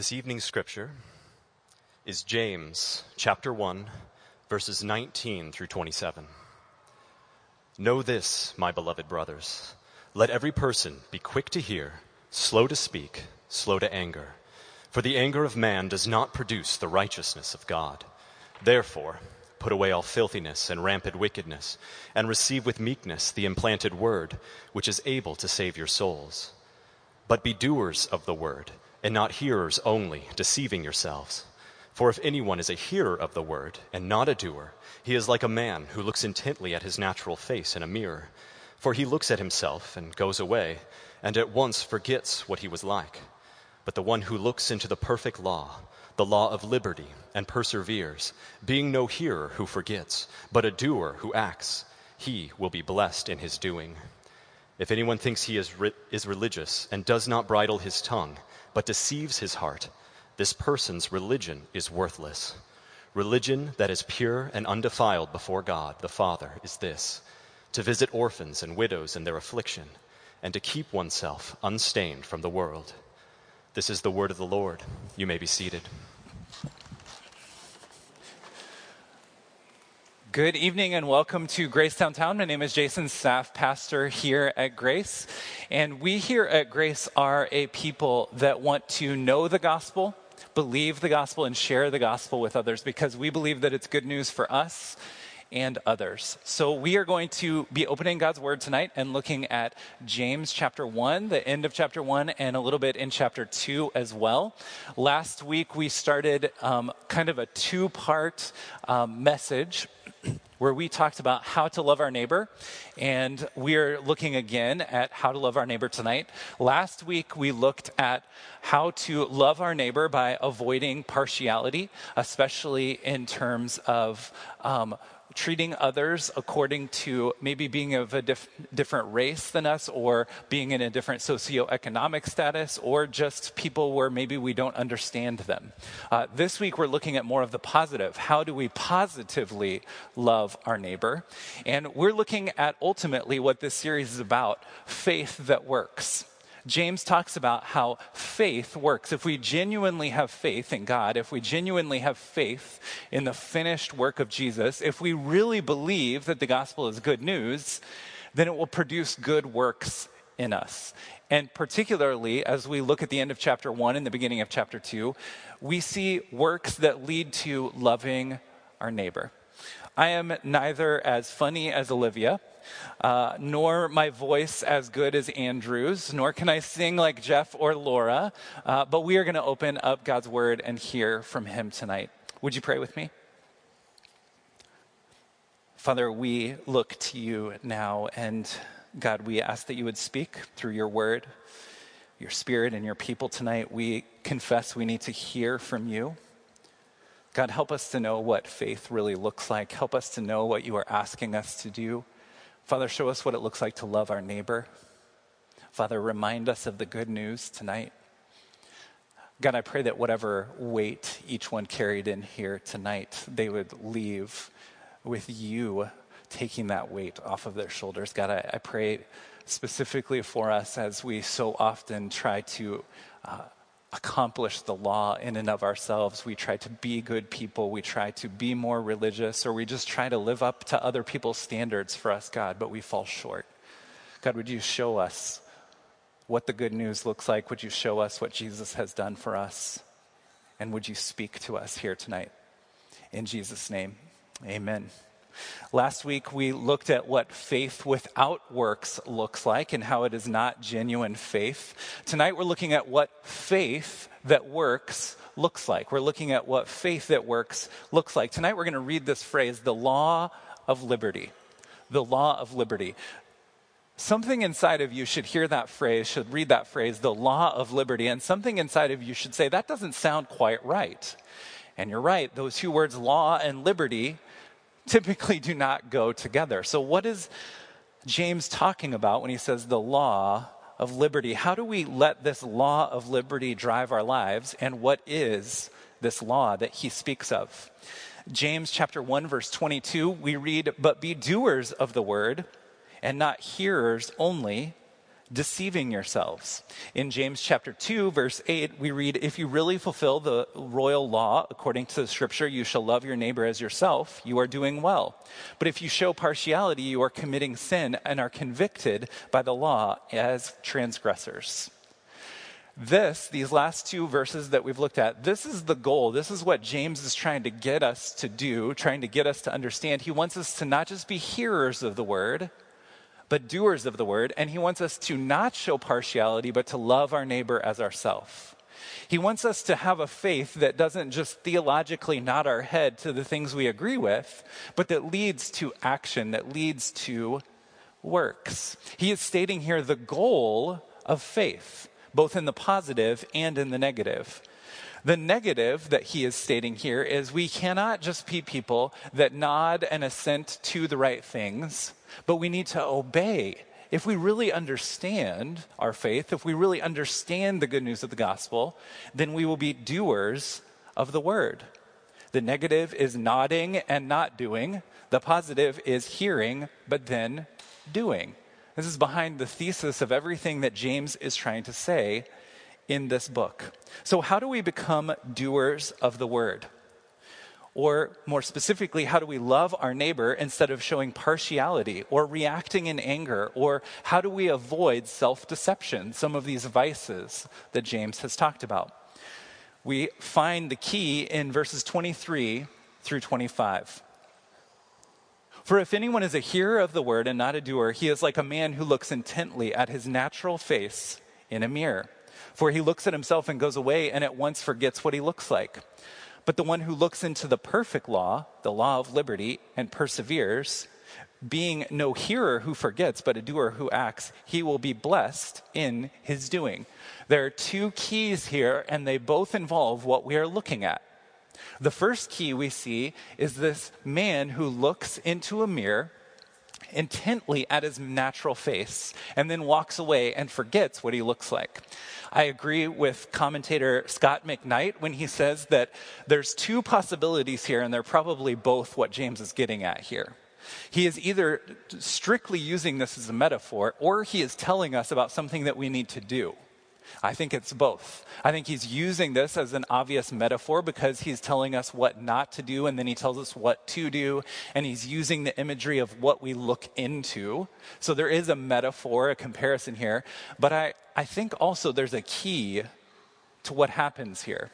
This evening's scripture is James chapter 1, verses 19 through 27. Know this, my beloved brothers. Let every person be quick to hear, slow to speak, slow to anger. For the anger of man does not produce the righteousness of God. Therefore, put away all filthiness and rampant wickedness, and receive with meekness the implanted word, which is able to save your souls. But be doers of the word, and not hearers only, deceiving yourselves. For if anyone is a hearer of the word, and not a doer, he is like a man who looks intently at his natural face in a mirror. For he looks at himself and goes away, and at once forgets what he was like. But the one who looks into the perfect law, the law of liberty, and perseveres, being no hearer who forgets, but a doer who acts, he will be blessed in his doing. If anyone thinks he is, re- is religious and does not bridle his tongue, but deceives his heart, this person's religion is worthless. Religion that is pure and undefiled before God the Father is this to visit orphans and widows in their affliction, and to keep oneself unstained from the world. This is the word of the Lord. You may be seated. Good evening and welcome to Grace Downtown. My name is Jason, staff pastor here at Grace. And we here at Grace are a people that want to know the gospel, believe the gospel, and share the gospel with others because we believe that it's good news for us and others. So we are going to be opening God's Word tonight and looking at James chapter 1, the end of chapter 1, and a little bit in chapter 2 as well. Last week we started um, kind of a two part um, message where we talked about how to love our neighbor. And we are looking again at how to love our neighbor tonight. Last week, we looked at how to love our neighbor by avoiding partiality, especially in terms of um, treating others according to maybe being of a dif- different race than us or being in a different socioeconomic status or just people where maybe we don't understand them. Uh, this week we're looking at more of the positive. How do we positively love our neighbor? And we're looking at ultimately what this series is about faith that works. James talks about how faith works. If we genuinely have faith in God, if we genuinely have faith in the finished work of Jesus, if we really believe that the gospel is good news, then it will produce good works in us. And particularly as we look at the end of chapter one and the beginning of chapter two, we see works that lead to loving our neighbor. I am neither as funny as Olivia uh, nor my voice as good as Andrew's, nor can I sing like Jeff or Laura, uh, but we are going to open up God's word and hear from him tonight. Would you pray with me? Father, we look to you now, and God, we ask that you would speak through your word, your spirit, and your people tonight. We confess we need to hear from you. God, help us to know what faith really looks like. Help us to know what you are asking us to do. Father, show us what it looks like to love our neighbor. Father, remind us of the good news tonight. God, I pray that whatever weight each one carried in here tonight, they would leave with you taking that weight off of their shoulders. God, I, I pray specifically for us as we so often try to uh, accomplish the law in and of ourselves. We try to be good people. We try to be more religious, or we just try to live up to other people's standards for us, God, but we fall short. God, would you show us what the good news looks like? Would you show us what Jesus has done for us? And would you speak to us here tonight? In Jesus' name, amen. Last week, we looked at what faith without works looks like and how it is not genuine faith. Tonight, we're looking at what faith that works looks like. We're looking at what faith that works looks like. Tonight, we're going to read this phrase the law of liberty. The law of liberty. Something inside of you should hear that phrase, should read that phrase, the law of liberty, and something inside of you should say, that doesn't sound quite right. And you're right, those two words, law and liberty, typically do not go together. So, what is James talking about when he says the law of liberty? How do we let this law of liberty drive our lives? And what is this law that he speaks of? James chapter 1 verse 22 we read but be doers of the word and not hearers only deceiving yourselves. In James chapter 2, verse 8, we read, If you really fulfill the royal law according to the scripture, you shall love your neighbor as yourself, you are doing well. But if you show partiality, you are committing sin and are convicted by the law as transgressors. This, these last two verses that we've looked at, this is the goal. This is what James is trying to get us to do, trying to get us to understand. He wants us to not just be hearers of the word, but doers of the word. And he wants us to not show partiality, but to love our neighbor as ourself. He wants us to have a faith that doesn't just theologically nod our head to the things we agree with, but that leads to action, that leads to works. He is stating here the goal of faith both in the positive and in the negative. The negative that he is stating here is we cannot just be people that nod and assent to the right things, but we need to obey. If we really understand our faith, if we really understand the good news of the gospel, then we will be doers of the word. The negative is nodding and not doing. The positive is hearing, but then doing. This is behind the thesis of everything that James is trying to say in this book. So, how do we become doers of the word? Or more specifically, how do we love our neighbor instead of showing partiality or reacting in anger? Or how do we avoid self deception, some of these vices that James has talked about? We find the key in verses 23 through 25. For if anyone is a hearer of the word and not a doer, he is like a man who looks intently at his natural face in a mirror. For he looks at himself and goes away and at once forgets what he looks like. But the one who looks into the perfect law, the law of liberty, and perseveres, being no hearer who forgets, but a doer who acts, he will be blessed in his doing. There are two keys here, and they both involve what we are looking at. The first key we see is this man who looks into a mirror intently at his natural face and then walks away and forgets what he looks like. I agree with commentator Scot McKnight when he says that there's two possibilities here, and they're probably both what James is getting at here. He is either strictly using this as a metaphor, or he is telling us about something that we need to do. I think it's both. I think he's using this as an obvious metaphor because he's telling us what not to do and then he tells us what to do. And he's using the imagery of what we look into. So there is a metaphor, a comparison here. But I, I think also there's a key to what happens here.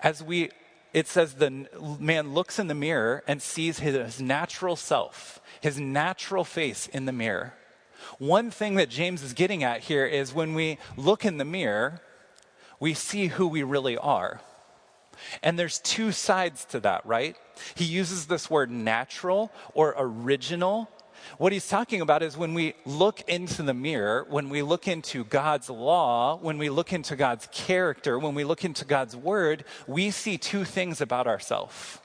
As we, it says the man looks in the mirror and sees his natural self, his natural face in the mirror. One thing that James is getting at here is when we look in the mirror, we see who we really are. And there's two sides to that, right? He uses this word natural or original. What he's talking about is when we look into the mirror, when we look into God's law, when we look into God's character, when we look into God's word, we see two things about ourselves.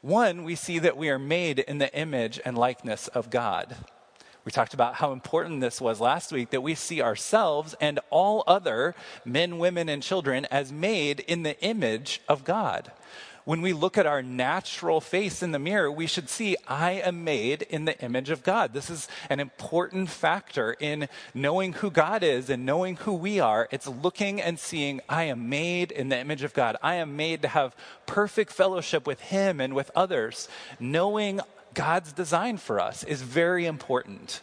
One, we see that we are made in the image and likeness of God. We talked about how important this was last week that we see ourselves and all other men, women, and children as made in the image of God. When we look at our natural face in the mirror, we should see, I am made in the image of God. This is an important factor in knowing who God is and knowing who we are. It's looking and seeing, I am made in the image of God. I am made to have perfect fellowship with Him and with others. Knowing God's design for us is very important.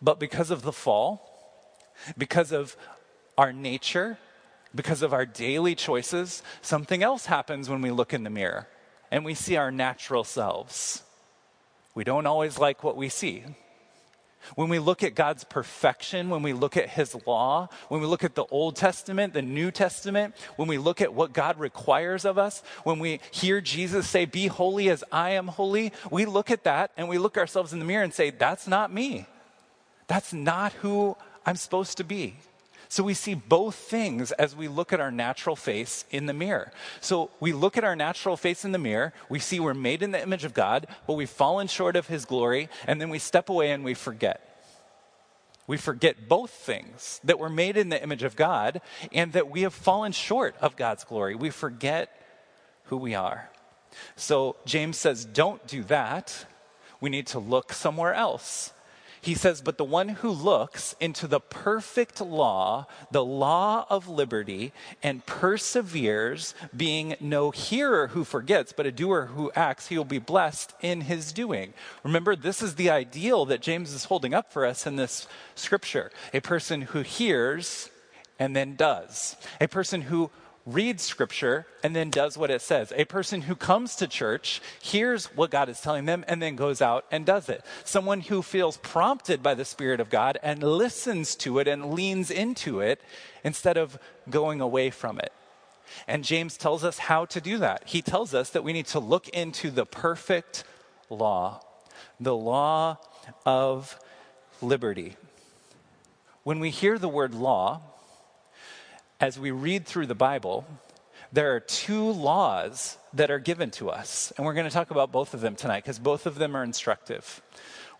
But because of the fall, because of our nature, because of our daily choices, something else happens when we look in the mirror and we see our natural selves. We don't always like what we see. When we look at God's perfection, when we look at His law, when we look at the Old Testament, the New Testament, when we look at what God requires of us, when we hear Jesus say, Be holy as I am holy, we look at that and we look ourselves in the mirror and say, That's not me. That's not who I'm supposed to be. So we see both things as we look at our natural face in the mirror. So we look at our natural face in the mirror, we see we're made in the image of God, but we've fallen short of his glory, and then we step away and we forget. We forget both things that we're made in the image of God and that we have fallen short of God's glory. We forget who we are. So James says, don't do that. We need to look somewhere else. He says, But the one who looks into the perfect law, the law of liberty, and perseveres, being no hearer who forgets, but a doer who acts, he will be blessed in his doing. Remember, this is the ideal that James is holding up for us in this scripture a person who hears and then does, a person who reads scripture and then does what it says. A person who comes to church, hears what God is telling them, and then goes out and does it. Someone who feels prompted by the Spirit of God and listens to it and leans into it instead of going away from it. And James tells us how to do that. He tells us that we need to look into the perfect law, the law of liberty. When we hear the word law, as we read through the Bible, there are two laws that are given to us. And we're going to talk about both of them tonight because both of them are instructive.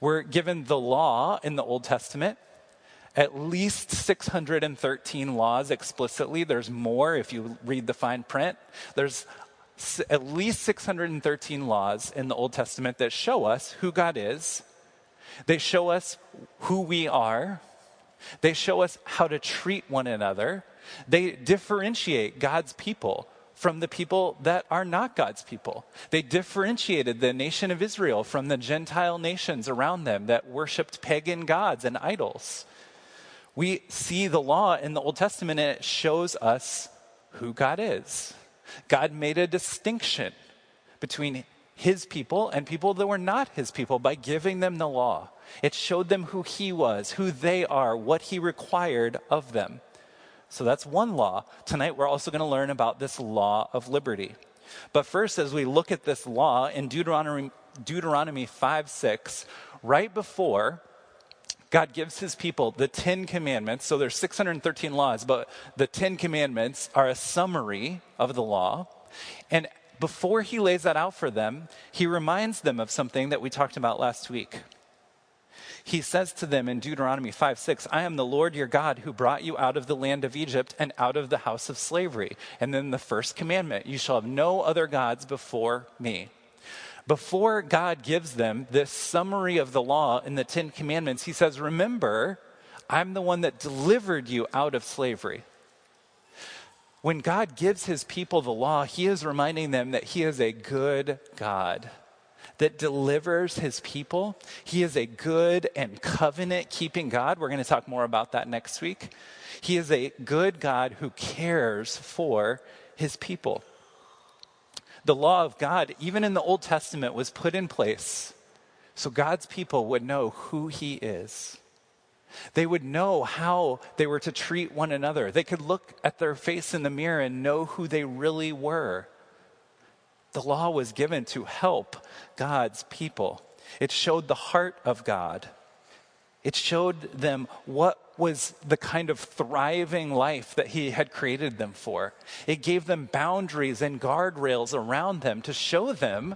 We're given the law in the Old Testament, at least 613 laws explicitly. There's more if you read the fine print. There's at least 613 laws in the Old Testament that show us who God is, they show us who we are, they show us how to treat one another they differentiate God's people from the people that are not God's people. They differentiated the nation of Israel from the Gentile nations around them that worshiped pagan gods and idols. We see the law in the Old Testament and it shows us who God is. God made a distinction between his people and people that were not his people by giving them the law. It showed them who he was, who they are, what he required of them. So that's one law. Tonight we're also going to learn about this law of liberty. But first, as we look at this law in Deuteronomy, Deuteronomy 5 6, right before God gives his people the Ten Commandments. So there's 613 laws, but the Ten Commandments are a summary of the law. And before he lays that out for them, he reminds them of something that we talked about last week he says to them in Deuteronomy 5 6, I am the Lord your God who brought you out of the land of Egypt and out of the house of slavery. And then the first commandment, you shall have no other gods before me. Before God gives them this summary of the law in the Ten Commandments, he says, Remember, I'm the one that delivered you out of slavery. When God gives his people the law, he is reminding them that he is a good God that delivers his people. He is a good and covenant keeping God. We're going to talk more about that next week. He is a good God who cares for his people. The law of God, even in the Old Testament, was put in place so God's people would know who he is. They would know how they were to treat one another. They could look at their face in the mirror and know who they really were. The law was given to help God's people. It showed the heart of God. It showed them what was the kind of thriving life that He had created them for. It gave them boundaries and guardrails around them to show them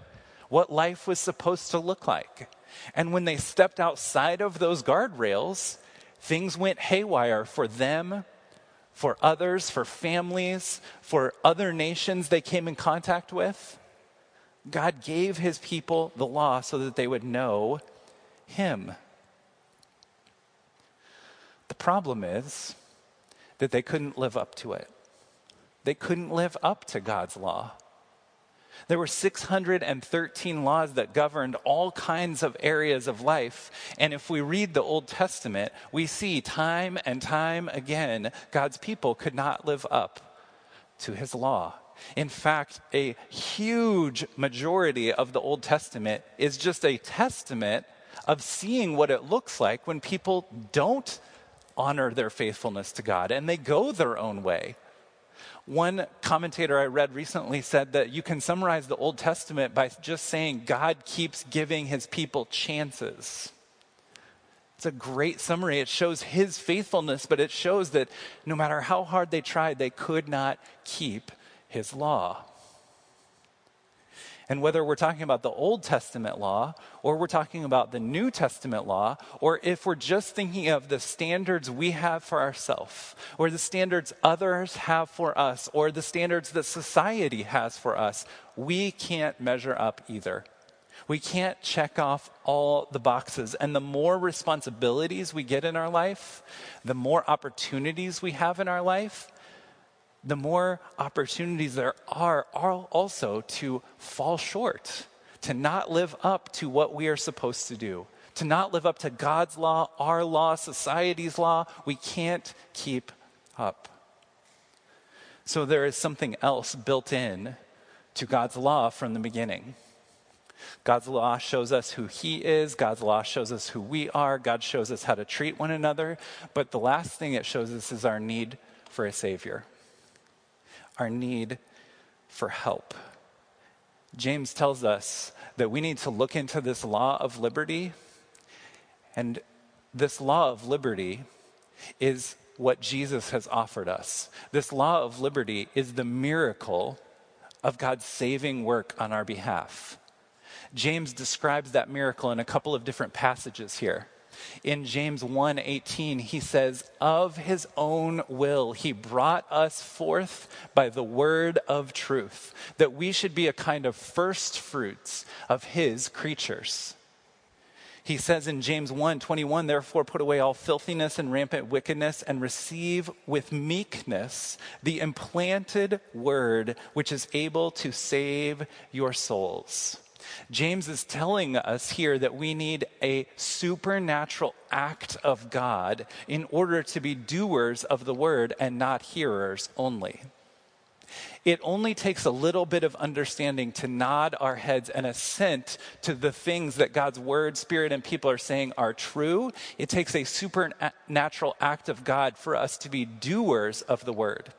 what life was supposed to look like. And when they stepped outside of those guardrails, things went haywire for them, for others, for families, for other nations they came in contact with. God gave his people the law so that they would know him. The problem is that they couldn't live up to it. They couldn't live up to God's law. There were 613 laws that governed all kinds of areas of life. And if we read the Old Testament, we see time and time again God's people could not live up to his law. In fact, a huge majority of the Old Testament is just a testament of seeing what it looks like when people don't honor their faithfulness to God and they go their own way. One commentator I read recently said that you can summarize the Old Testament by just saying God keeps giving his people chances. It's a great summary. It shows his faithfulness, but it shows that no matter how hard they tried, they could not keep his law. And whether we're talking about the Old Testament law, or we're talking about the New Testament law, or if we're just thinking of the standards we have for ourselves, or the standards others have for us, or the standards that society has for us, we can't measure up either. We can't check off all the boxes. And the more responsibilities we get in our life, the more opportunities we have in our life, the more opportunities there are, are also to fall short, to not live up to what we are supposed to do, to not live up to God's law, our law, society's law. We can't keep up. So there is something else built in to God's law from the beginning. God's law shows us who He is. God's law shows us who we are. God shows us how to treat one another. But the last thing it shows us is our need for a Savior, our need for help. James tells us that we need to look into this law of liberty. And this law of liberty is what Jesus has offered us. This law of liberty is the miracle of God's saving work on our behalf. James describes that miracle in a couple of different passages here. In James 1:18 he says of his own will he brought us forth by the word of truth that we should be a kind of first fruits of his creatures. He says in James 1 21, therefore put away all filthiness and rampant wickedness and receive with meekness the implanted word which is able to save your souls. James is telling us here that we need a supernatural act of God in order to be doers of the word and not hearers only. It only takes a little bit of understanding to nod our heads and assent to the things that God's word, spirit, and people are saying are true. It takes a supernatural act of God for us to be doers of the word.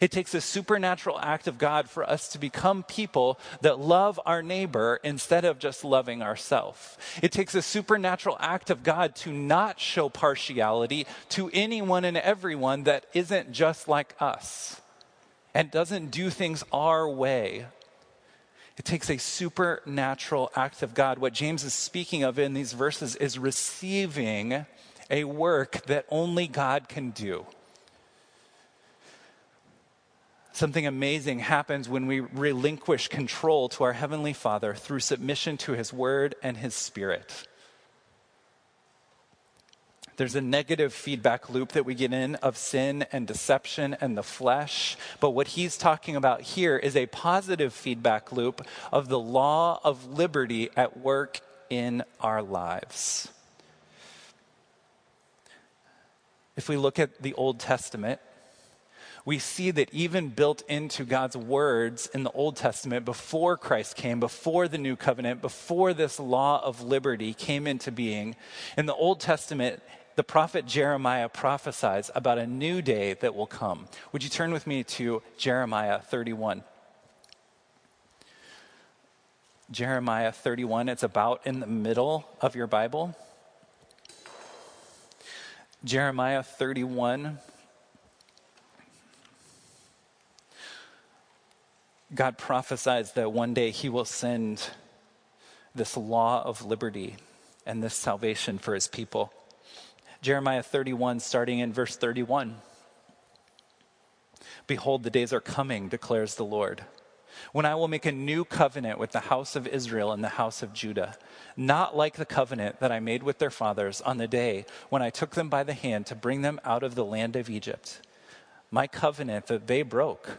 It takes a supernatural act of God for us to become people that love our neighbor instead of just loving ourselves. It takes a supernatural act of God to not show partiality to anyone and everyone that isn't just like us and doesn't do things our way. It takes a supernatural act of God. What James is speaking of in these verses is receiving a work that only God can do. Something amazing happens when we relinquish control to our Heavenly Father through submission to His Word and His Spirit. There's a negative feedback loop that we get in of sin and deception and the flesh. But what he's talking about here is a positive feedback loop of the law of liberty at work in our lives. If we look at the Old Testament, we see that even built into God's words in the Old Testament, before Christ came, before the new covenant, before this law of liberty came into being, in the Old Testament, the prophet Jeremiah prophesies about a new day that will come. Would you turn with me to Jeremiah 31? Jeremiah 31, it's about in the middle of your Bible. Jeremiah 31. God prophesies that one day he will send this law of liberty and this salvation for his people. Jeremiah 31, starting in verse 31. Behold, the days are coming, declares the Lord, when I will make a new covenant with the house of Israel and the house of Judah, not like the covenant that I made with their fathers on the day when I took them by the hand to bring them out of the land of Egypt. My covenant that they broke,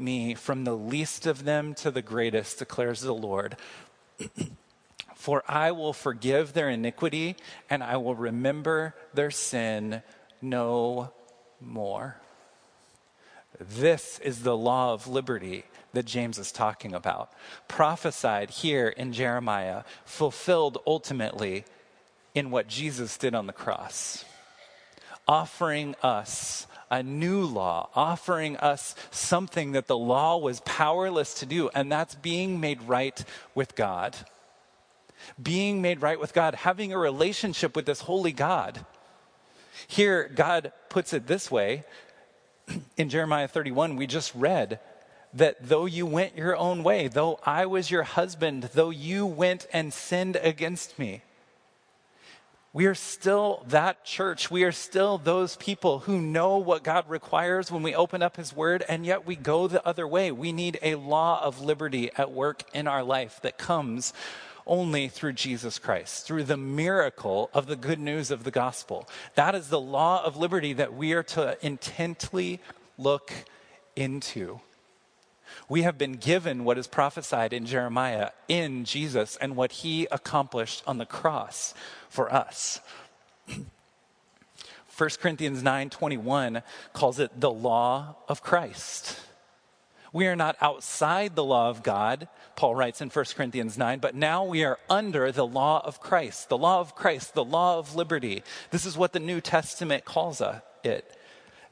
me, from the least of them to the greatest, declares the Lord. For I will forgive their iniquity and I will remember their sin no more. This is the law of liberty that James is talking about. Prophesied here in Jeremiah, fulfilled ultimately in what Jesus did on the cross, offering us a new law, offering us something that the law was powerless to do, and that's being made right with God. being made right with God, having a relationship with this holy God. Here, God puts it this way in Jeremiah 31, we just read that though you went your own way, though I was your husband, though you went and sinned against me, we are still that church. We are still those people who know what God requires when we open up His Word, and yet we go the other way. We need a law of liberty at work in our life that comes only through Jesus Christ, through the miracle of the good news of the gospel. That is the law of liberty that we are to intently look into. We have been given what is prophesied in Jeremiah in Jesus and what he accomplished on the cross for us. 1 Corinthians 9:21 calls it the law of Christ. We are not outside the law of God, Paul writes in 1 Corinthians 9, but now we are under the law of Christ, the law of Christ, the law of liberty. This is what the New Testament calls it.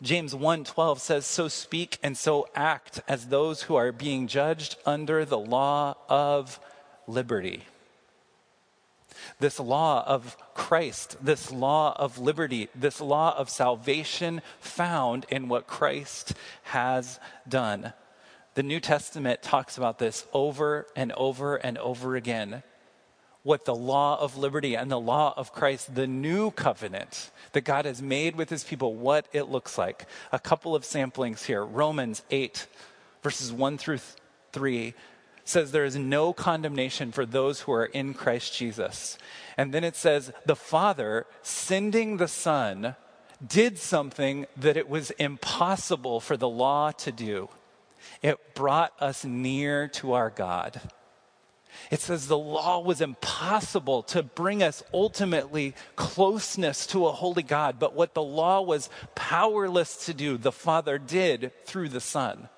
James 1:12 says, "So speak and so act as those who are being judged under the law of liberty." This law of Christ, this law of liberty, this law of salvation found in what Christ has done. The New Testament talks about this over and over and over again. What the law of liberty and the law of Christ, the new covenant that God has made with his people, what it looks like. A couple of samplings here. Romans 8, verses 1 through 3 says there is no condemnation for those who are in Christ Jesus. And then it says, the Father, sending the Son, did something that it was impossible for the law to do. It brought us near to our God. It says the law was impossible to bring us ultimately closeness to a holy God, but what the law was powerless to do, the Father did through the Son.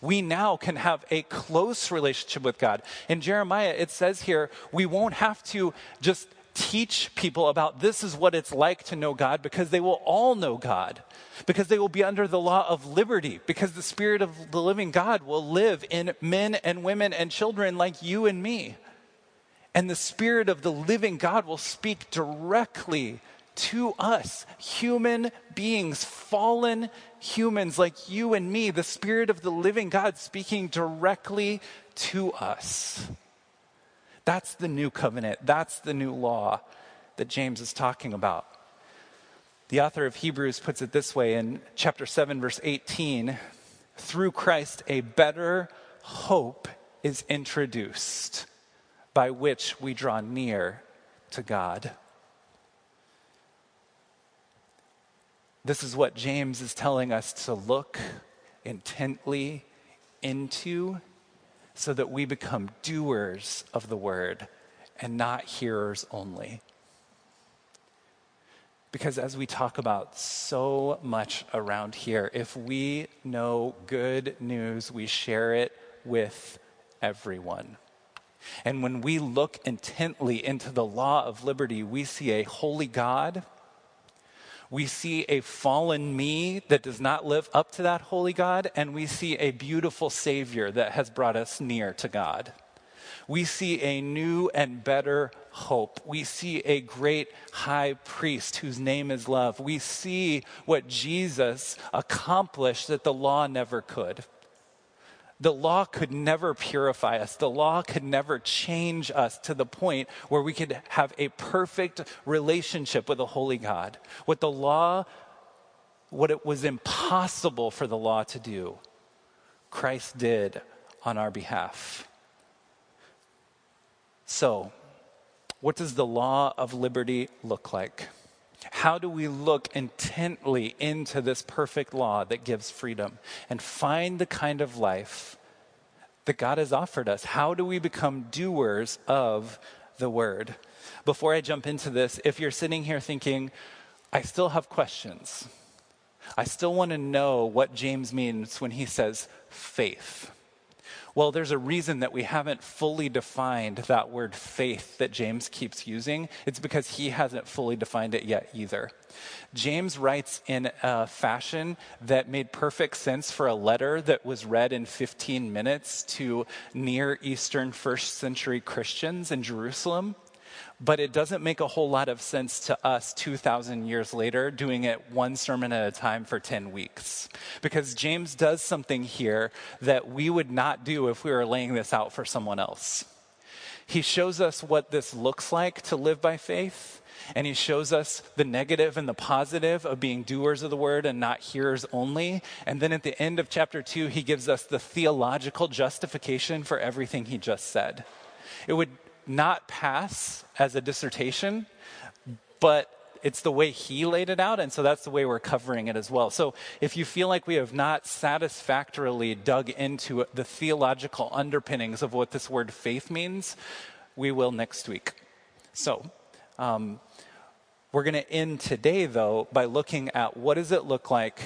We now can have a close relationship with God. In Jeremiah, it says here, we won't have to just teach people about this is what it's like to know God because they will all know God, because they will be under the law of liberty, because the Spirit of the living God will live in men and women and children like you and me. And the Spirit of the living God will speak directly to us, human beings, fallen humans like you and me, the Spirit of the living God speaking directly to us. That's the new covenant. That's the new law that James is talking about. The author of Hebrews puts it this way in chapter 7, verse 18 through Christ, a better hope is introduced by which we draw near to God. This is what James is telling us to look intently into so that we become doers of the word and not hearers only. Because as we talk about so much around here, if we know good news, we share it with everyone. And when we look intently into the law of liberty, we see a holy God we see a fallen me that does not live up to that holy God, and we see a beautiful Savior that has brought us near to God. We see a new and better hope. We see a great high priest whose name is love. We see what Jesus accomplished that the law never could. The law could never purify us. The law could never change us to the point where we could have a perfect relationship with a holy God. What the law, what it was impossible for the law to do, Christ did on our behalf. So, what does the law of liberty look like? How do we look intently into this perfect law that gives freedom and find the kind of life that God has offered us? How do we become doers of the word? Before I jump into this, if you're sitting here thinking, I still have questions, I still want to know what James means when he says faith. Well, there's a reason that we haven't fully defined that word faith that James keeps using. It's because he hasn't fully defined it yet either. James writes in a fashion that made perfect sense for a letter that was read in 15 minutes to Near Eastern first century Christians in Jerusalem. But it doesn't make a whole lot of sense to us 2,000 years later doing it one sermon at a time for 10 weeks. Because James does something here that we would not do if we were laying this out for someone else. He shows us what this looks like to live by faith, and he shows us the negative and the positive of being doers of the word and not hearers only. And then at the end of chapter two, he gives us the theological justification for everything he just said. It would not pass as a dissertation, but it's the way he laid it out, and so that's the way we're covering it as well. So if you feel like we have not satisfactorily dug into the theological underpinnings of what this word faith means, we will next week. So um, we're going to end today, though, by looking at what does it look like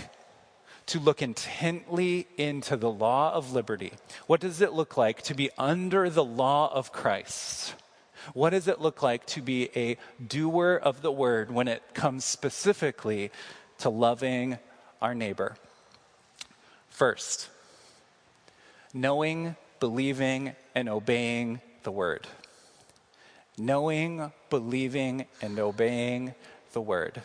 to look intently into the law of liberty. What does it look like to be under the law of Christ? What does it look like to be a doer of the word when it comes specifically to loving our neighbor? First, knowing, believing, and obeying the word. Knowing, believing, and obeying the word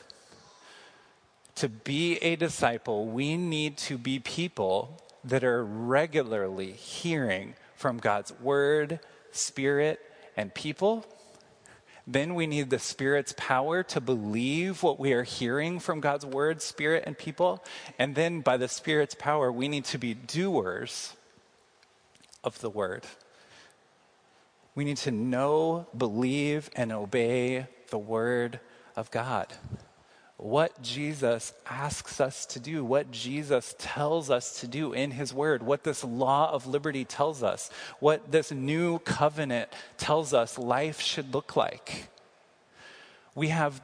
to be a disciple, we need to be people that are regularly hearing from God's word, spirit, and people. Then we need the Spirit's power to believe what we are hearing from God's word, spirit, and people. And then by the Spirit's power, we need to be doers of the word. We need to know, believe, and obey the word of God what Jesus asks us to do, what Jesus tells us to do in his word, what this law of liberty tells us, what this new covenant tells us life should look like. We have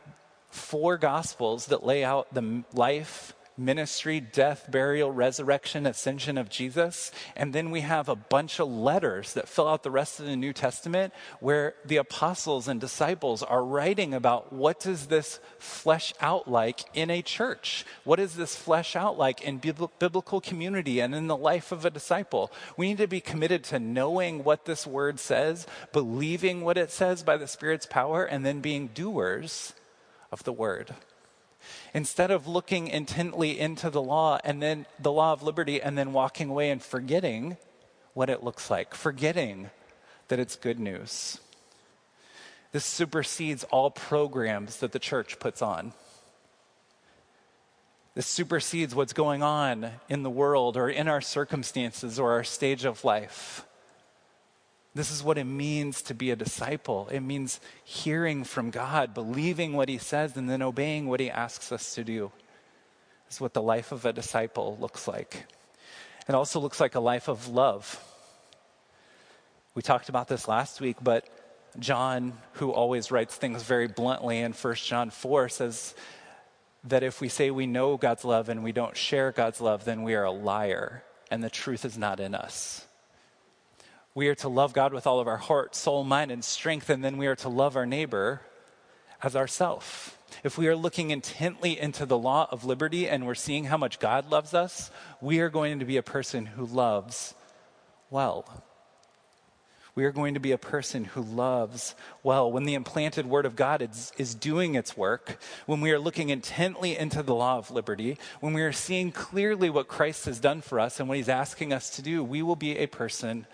four gospels that lay out the life, ministry, death, burial, resurrection, ascension of Jesus. And then we have a bunch of letters that fill out the rest of the New Testament where the apostles and disciples are writing about what does this flesh out like in a church? What does this flesh out like in biblical community and in the life of a disciple? We need to be committed to knowing what this word says, believing what it says by the Spirit's power, and then being doers of the word. Instead of looking intently into the law and then the law of liberty and then walking away and forgetting what it looks like, forgetting that it's good news. This supersedes all programs that the church puts on. This supersedes what's going on in the world or in our circumstances or our stage of life. This is what it means to be a disciple. It means hearing from God, believing what He says, and then obeying what He asks us to do. This is what the life of a disciple looks like. It also looks like a life of love. We talked about this last week, but John, who always writes things very bluntly in 1 John 4, says that if we say we know God's love and we don't share God's love, then we are a liar and the truth is not in us. We are to love God with all of our heart, soul, mind, and strength, and then we are to love our neighbor as ourself. If we are looking intently into the law of liberty and we're seeing how much God loves us, we are going to be a person who loves well. We are going to be a person who loves well. When the implanted word of God is, is doing its work, when we are looking intently into the law of liberty, when we are seeing clearly what Christ has done for us and what he's asking us to do, we will be a person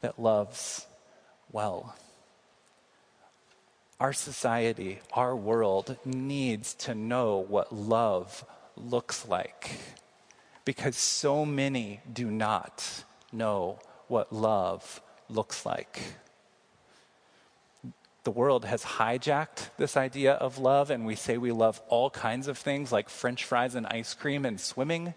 that loves well. Our society, our world needs to know what love looks like because so many do not know what love looks like. The world has hijacked this idea of love, and we say we love all kinds of things like french fries and ice cream and swimming.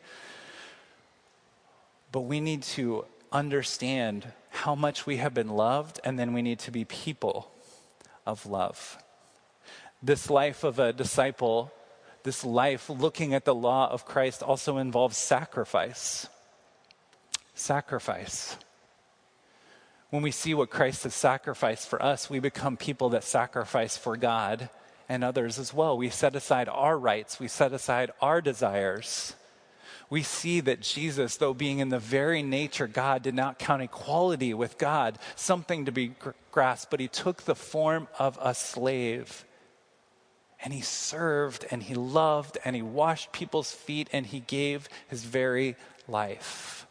But we need to understand how much we have been loved, and then we need to be people of love. This life of a disciple, this life looking at the law of Christ, also involves sacrifice. Sacrifice. When we see what Christ has sacrificed for us, we become people that sacrifice for God and others as well. We set aside our rights, we set aside our desires we see that Jesus, though being in the very nature God, did not count equality with God something to be grasped, but he took the form of a slave. And he served and he loved and he washed people's feet and he gave his very life.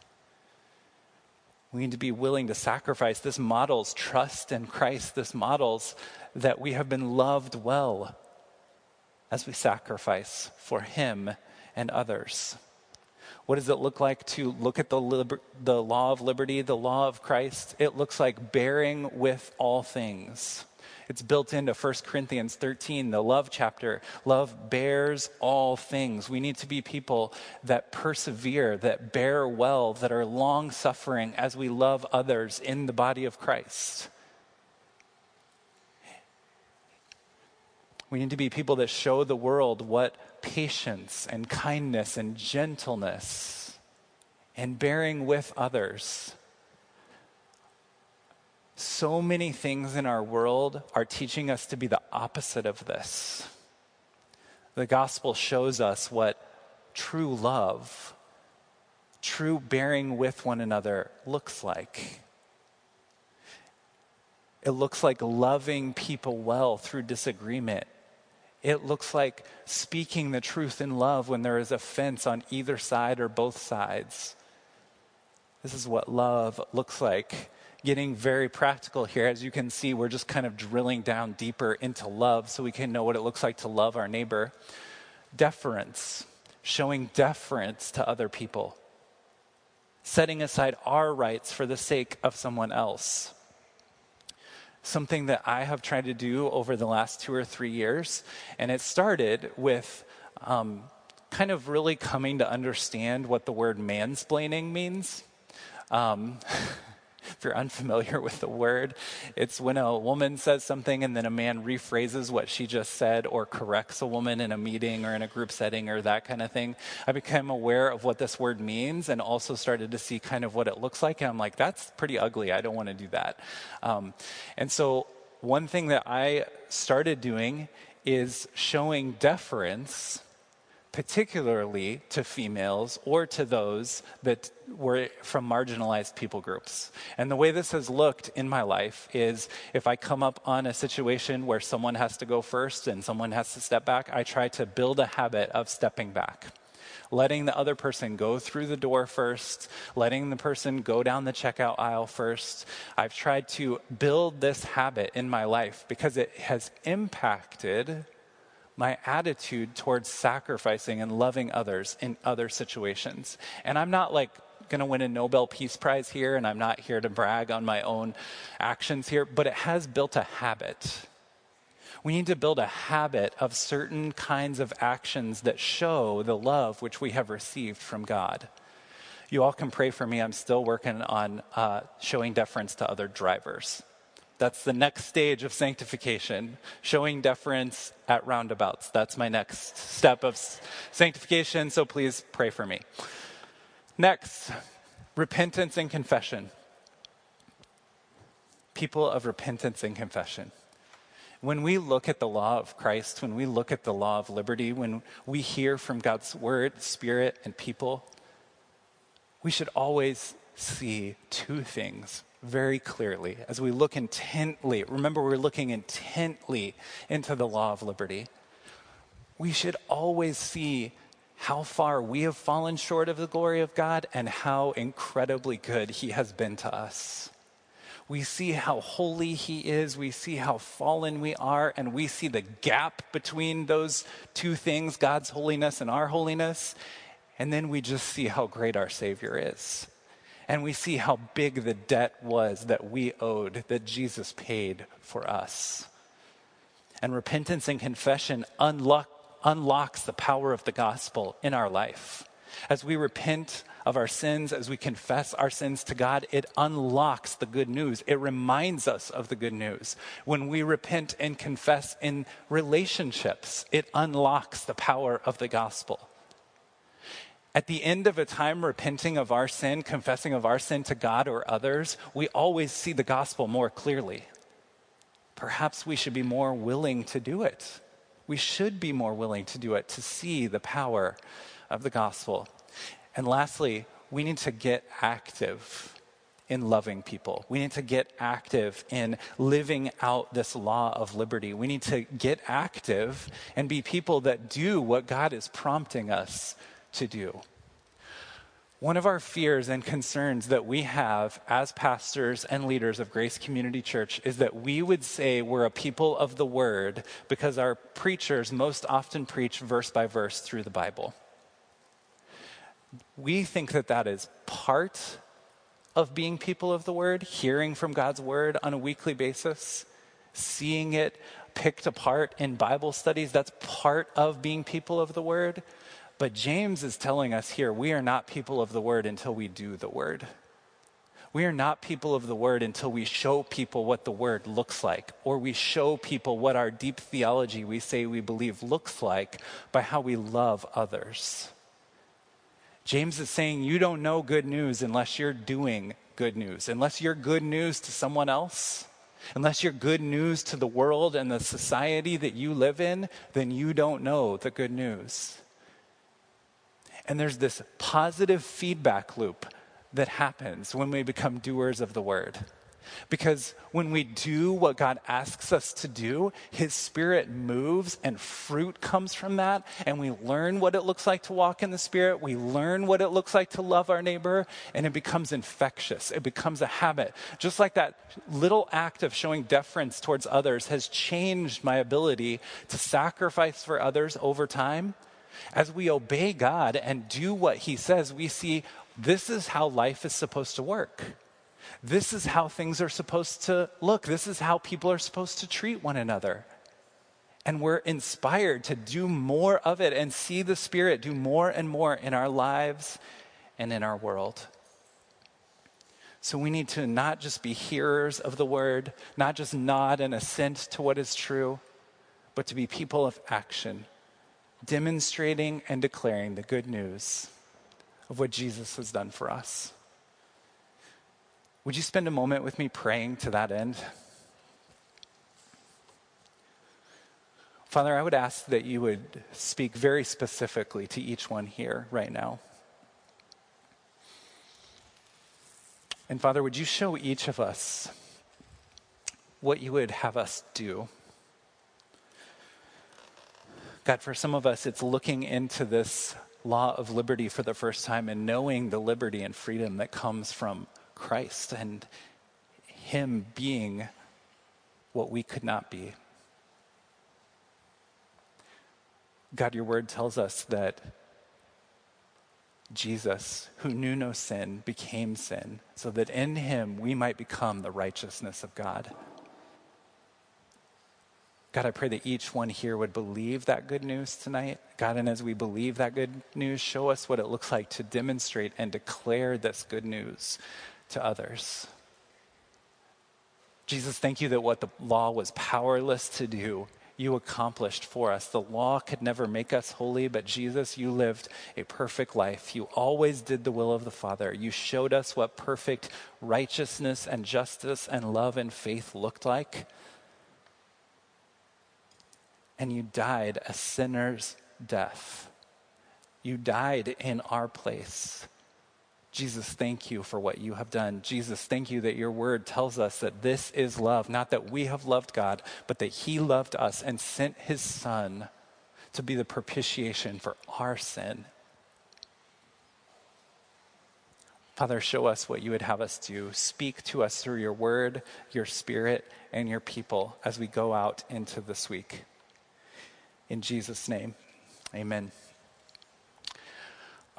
We need to be willing to sacrifice. This models trust in Christ. This models that we have been loved well as we sacrifice for him and others. What does it look like to look at the, liber- the law of liberty, the law of Christ? It looks like bearing with all things. It's built into 1 Corinthians 13, the love chapter. Love bears all things. We need to be people that persevere, that bear well, that are long suffering as we love others in the body of Christ. We need to be people that show the world what patience and kindness and gentleness and bearing with others. So many things in our world are teaching us to be the opposite of this. The gospel shows us what true love, true bearing with one another looks like. It looks like loving people well through disagreement it looks like speaking the truth in love when there is offense on either side or both sides. This is what love looks like. Getting very practical here. As you can see, we're just kind of drilling down deeper into love so we can know what it looks like to love our neighbor. Deference, showing deference to other people, setting aside our rights for the sake of someone else something that I have tried to do over the last two or three years. And it started with um, kind of really coming to understand what the word mansplaining means. Um, if you're unfamiliar with the word, it's when a woman says something and then a man rephrases what she just said or corrects a woman in a meeting or in a group setting or that kind of thing. I became aware of what this word means and also started to see kind of what it looks like. And I'm like, that's pretty ugly. I don't want to do that. Um, and so, one thing that I started doing is showing deference particularly to females or to those that were from marginalized people groups. And the way this has looked in my life is if I come up on a situation where someone has to go first and someone has to step back, I try to build a habit of stepping back. Letting the other person go through the door first, letting the person go down the checkout aisle first. I've tried to build this habit in my life because it has impacted my attitude towards sacrificing and loving others in other situations. And I'm not like going to win a Nobel Peace Prize here, and I'm not here to brag on my own actions here, but it has built a habit. We need to build a habit of certain kinds of actions that show the love which we have received from God. You all can pray for me. I'm still working on uh, showing deference to other drivers. That's the next stage of sanctification, showing deference at roundabouts. That's my next step of sanctification, so please pray for me. Next, repentance and confession. People of repentance and confession. When we look at the law of Christ, when we look at the law of liberty, when we hear from God's word, spirit, and people, we should always see two things very clearly as we look intently. Remember, we're looking intently into the law of liberty. We should always see how far we have fallen short of the glory of God and how incredibly good He has been to us. We see how holy He is, we see how fallen we are, and we see the gap between those two things God's holiness and our holiness. And then we just see how great our Savior is and we see how big the debt was that we owed, that Jesus paid for us. And repentance and confession unlock, unlocks the power of the gospel in our life. As we repent of our sins, as we confess our sins to God, it unlocks the good news. It reminds us of the good news. When we repent and confess in relationships, it unlocks the power of the gospel. At the end of a time repenting of our sin, confessing of our sin to God or others, we always see the gospel more clearly. Perhaps we should be more willing to do it. We should be more willing to do it to see the power of the gospel. And lastly, we need to get active in loving people. We need to get active in living out this law of liberty. We need to get active and be people that do what God is prompting us to do. One of our fears and concerns that we have as pastors and leaders of Grace Community Church is that we would say we're a people of the Word because our preachers most often preach verse by verse through the Bible. We think that that is part of being people of the Word, hearing from God's Word on a weekly basis, seeing it picked apart in Bible studies. That's part of being people of the Word. But James is telling us here we are not people of the word until we do the word. We are not people of the word until we show people what the word looks like, or we show people what our deep theology we say we believe looks like by how we love others. James is saying you don't know good news unless you're doing good news, unless you're good news to someone else. Unless you're good news to the world and the society that you live in, then you don't know the good news. And there's this positive feedback loop that happens when we become doers of the word. Because when we do what God asks us to do, His Spirit moves and fruit comes from that. And we learn what it looks like to walk in the Spirit. We learn what it looks like to love our neighbor. And it becomes infectious. It becomes a habit. Just like that little act of showing deference towards others has changed my ability to sacrifice for others over time. As we obey God and do what He says, we see this is how life is supposed to work. This is how things are supposed to look. This is how people are supposed to treat one another. And we're inspired to do more of it and see the Spirit do more and more in our lives and in our world. So we need to not just be hearers of the word, not just nod and assent to what is true, but to be people of action demonstrating and declaring the good news of what Jesus has done for us. Would you spend a moment with me praying to that end? Father, I would ask that you would speak very specifically to each one here right now. And Father, would you show each of us what you would have us do? God, for some of us, it's looking into this law of liberty for the first time and knowing the liberty and freedom that comes from Christ and Him being what we could not be. God, your word tells us that Jesus, who knew no sin, became sin, so that in him we might become the righteousness of God. God, I pray that each one here would believe that good news tonight. God, and as we believe that good news, show us what it looks like to demonstrate and declare this good news to others. Jesus, thank you that what the law was powerless to do, you accomplished for us. The law could never make us holy, but Jesus, you lived a perfect life. You always did the will of the Father. You showed us what perfect righteousness and justice and love and faith looked like and you died a sinner's death. You died in our place. Jesus, thank you for what you have done. Jesus, thank you that your word tells us that this is love, not that we have loved God, but that he loved us and sent his son to be the propitiation for our sin. Father, show us what you would have us do. Speak to us through your word, your spirit, and your people as we go out into this week. In Jesus' name, amen.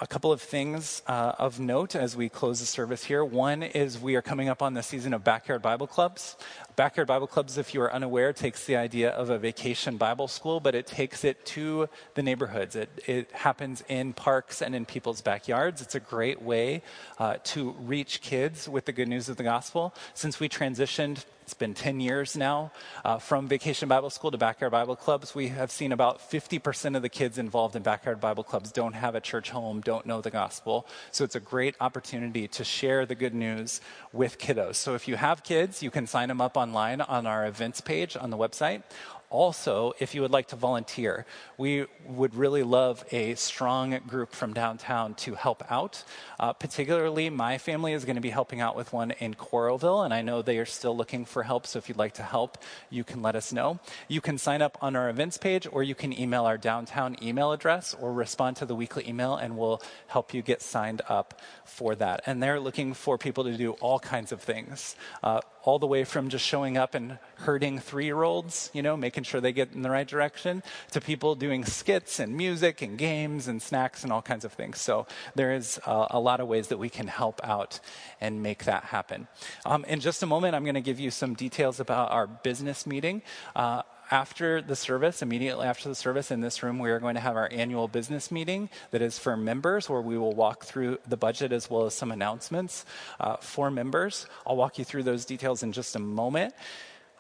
A couple of things uh, of note as we close the service here. One is we are coming up on the season of Backyard Bible Clubs. Backyard Bible Clubs, if you are unaware, takes the idea of a vacation Bible school, but it takes it to the neighborhoods. It, it happens in parks and in people's backyards. It's a great way uh, to reach kids with the good news of the gospel. Since we transitioned it's been 10 years now uh, from Vacation Bible School to Backyard Bible Clubs. We have seen about 50% of the kids involved in Backyard Bible Clubs don't have a church home, don't know the gospel. So it's a great opportunity to share the good news with kiddos. So if you have kids, you can sign them up online on our events page on the website Also, if you would like to volunteer, we would really love a strong group from downtown to help out. Uh, particularly, my family is going to be helping out with one in Coralville, and I know they are still looking for help. So if you'd like to help, you can let us know. You can sign up on our events page, or you can email our downtown email address, or respond to the weekly email, and we'll help you get signed up for that. And they're looking for people to do all kinds of things. Uh, all the way from just showing up and herding three year olds, you know, making sure they get in the right direction, to people doing skits and music and games and snacks and all kinds of things. So there is uh, a lot of ways that we can help out and make that happen. Um, in just a moment, I'm going to give you some details about our business meeting. Uh, after the service, immediately after the service in this room, we are going to have our annual business meeting that is for members, where we will walk through the budget as well as some announcements uh, for members. I'll walk you through those details in just a moment.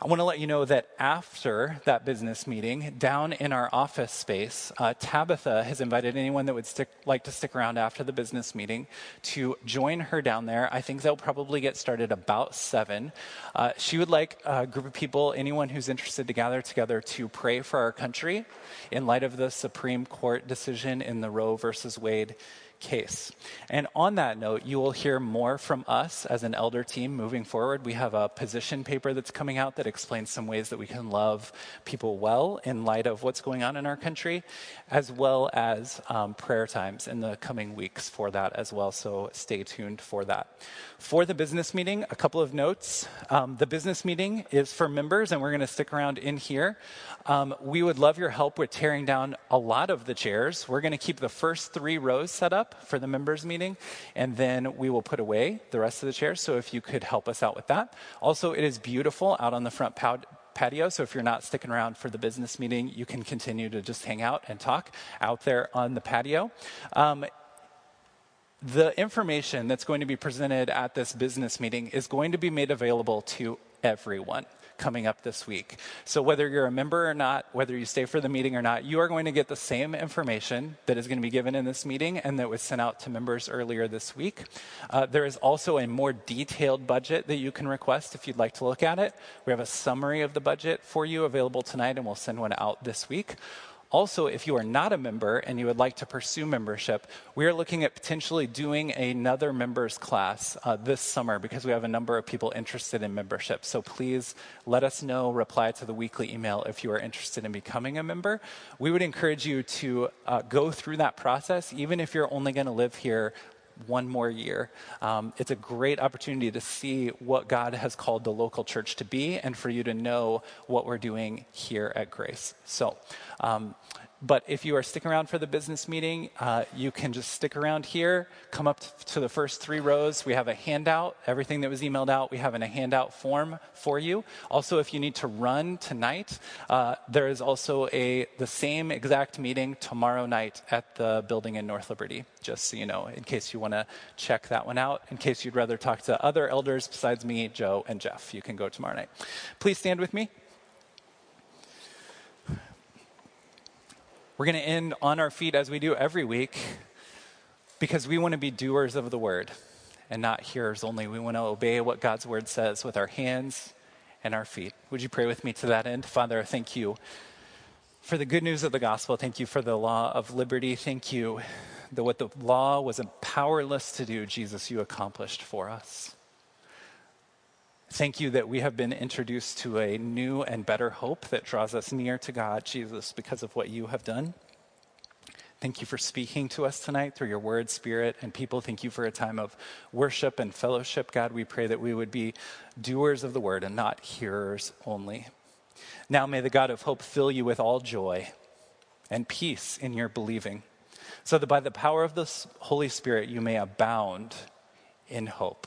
I want to let you know that after that business meeting, down in our office space, uh, Tabitha has invited anyone that would stick, like to stick around after the business meeting to join her down there. I think they'll probably get started about seven. Uh, she would like a group of people, anyone who's interested, to gather together to pray for our country in light of the Supreme Court decision in the Roe versus Wade case. And on that note, you will hear more from us as an elder team moving forward. We have a position paper that's coming out that explains some ways that we can love people well in light of what's going on in our country, as well as um, prayer times in the coming weeks for that as well. So stay tuned for that. For the business meeting, a couple of notes. Um, the business meeting is for members, and we're going to stick around in here. Um, we would love your help with tearing down a lot of the chairs. We're going to keep the first three rows set up for the members meeting, and then we will put away the rest of the chairs. So if you could help us out with that. Also, it is beautiful out on the front patio. So if you're not sticking around for the business meeting, you can continue to just hang out and talk out there on the patio. Um, the information that's going to be presented at this business meeting is going to be made available to everyone coming up this week. So, whether you're a member or not, whether you stay for the meeting or not, you are going to get the same information that is going to be given in this meeting and that was sent out to members earlier this week. Uh, there is also a more detailed budget that you can request if you'd like to look at it. We have a summary of the budget for you available tonight, and we'll send one out this week. Also, if you are not a member and you would like to pursue membership, we are looking at potentially doing another members class uh, this summer because we have a number of people interested in membership. So please let us know, reply to the weekly email if you are interested in becoming a member. We would encourage you to uh, go through that process, even if you're only going to live here one more year. Um, it's a great opportunity to see what God has called the local church to be and for you to know what we're doing here at Grace. So, um, but if you are sticking around for the business meeting, uh, you can just stick around here, come up to the first three rows. We have a handout, everything that was emailed out, we have in a handout form for you. Also, if you need to run tonight, uh, there is also a the same exact meeting tomorrow night at the building in North Liberty, just so you know, in case you want to check that one out. In case you'd rather talk to other elders besides me, Joe, and Jeff, you can go tomorrow night. Please stand with me. We're going to end on our feet as we do every week because we want to be doers of the word and not hearers only. We want to obey what God's word says with our hands and our feet. Would you pray with me to that end? Father, thank you for the good news of the gospel. Thank you for the law of liberty. Thank you that what the law was powerless to do, Jesus, you accomplished for us. Thank you that we have been introduced to a new and better hope that draws us near to God, Jesus, because of what you have done. Thank you for speaking to us tonight through your word, spirit, and people. Thank you for a time of worship and fellowship. God, we pray that we would be doers of the word and not hearers only. Now may the God of hope fill you with all joy and peace in your believing, so that by the power of the Holy Spirit you may abound in hope.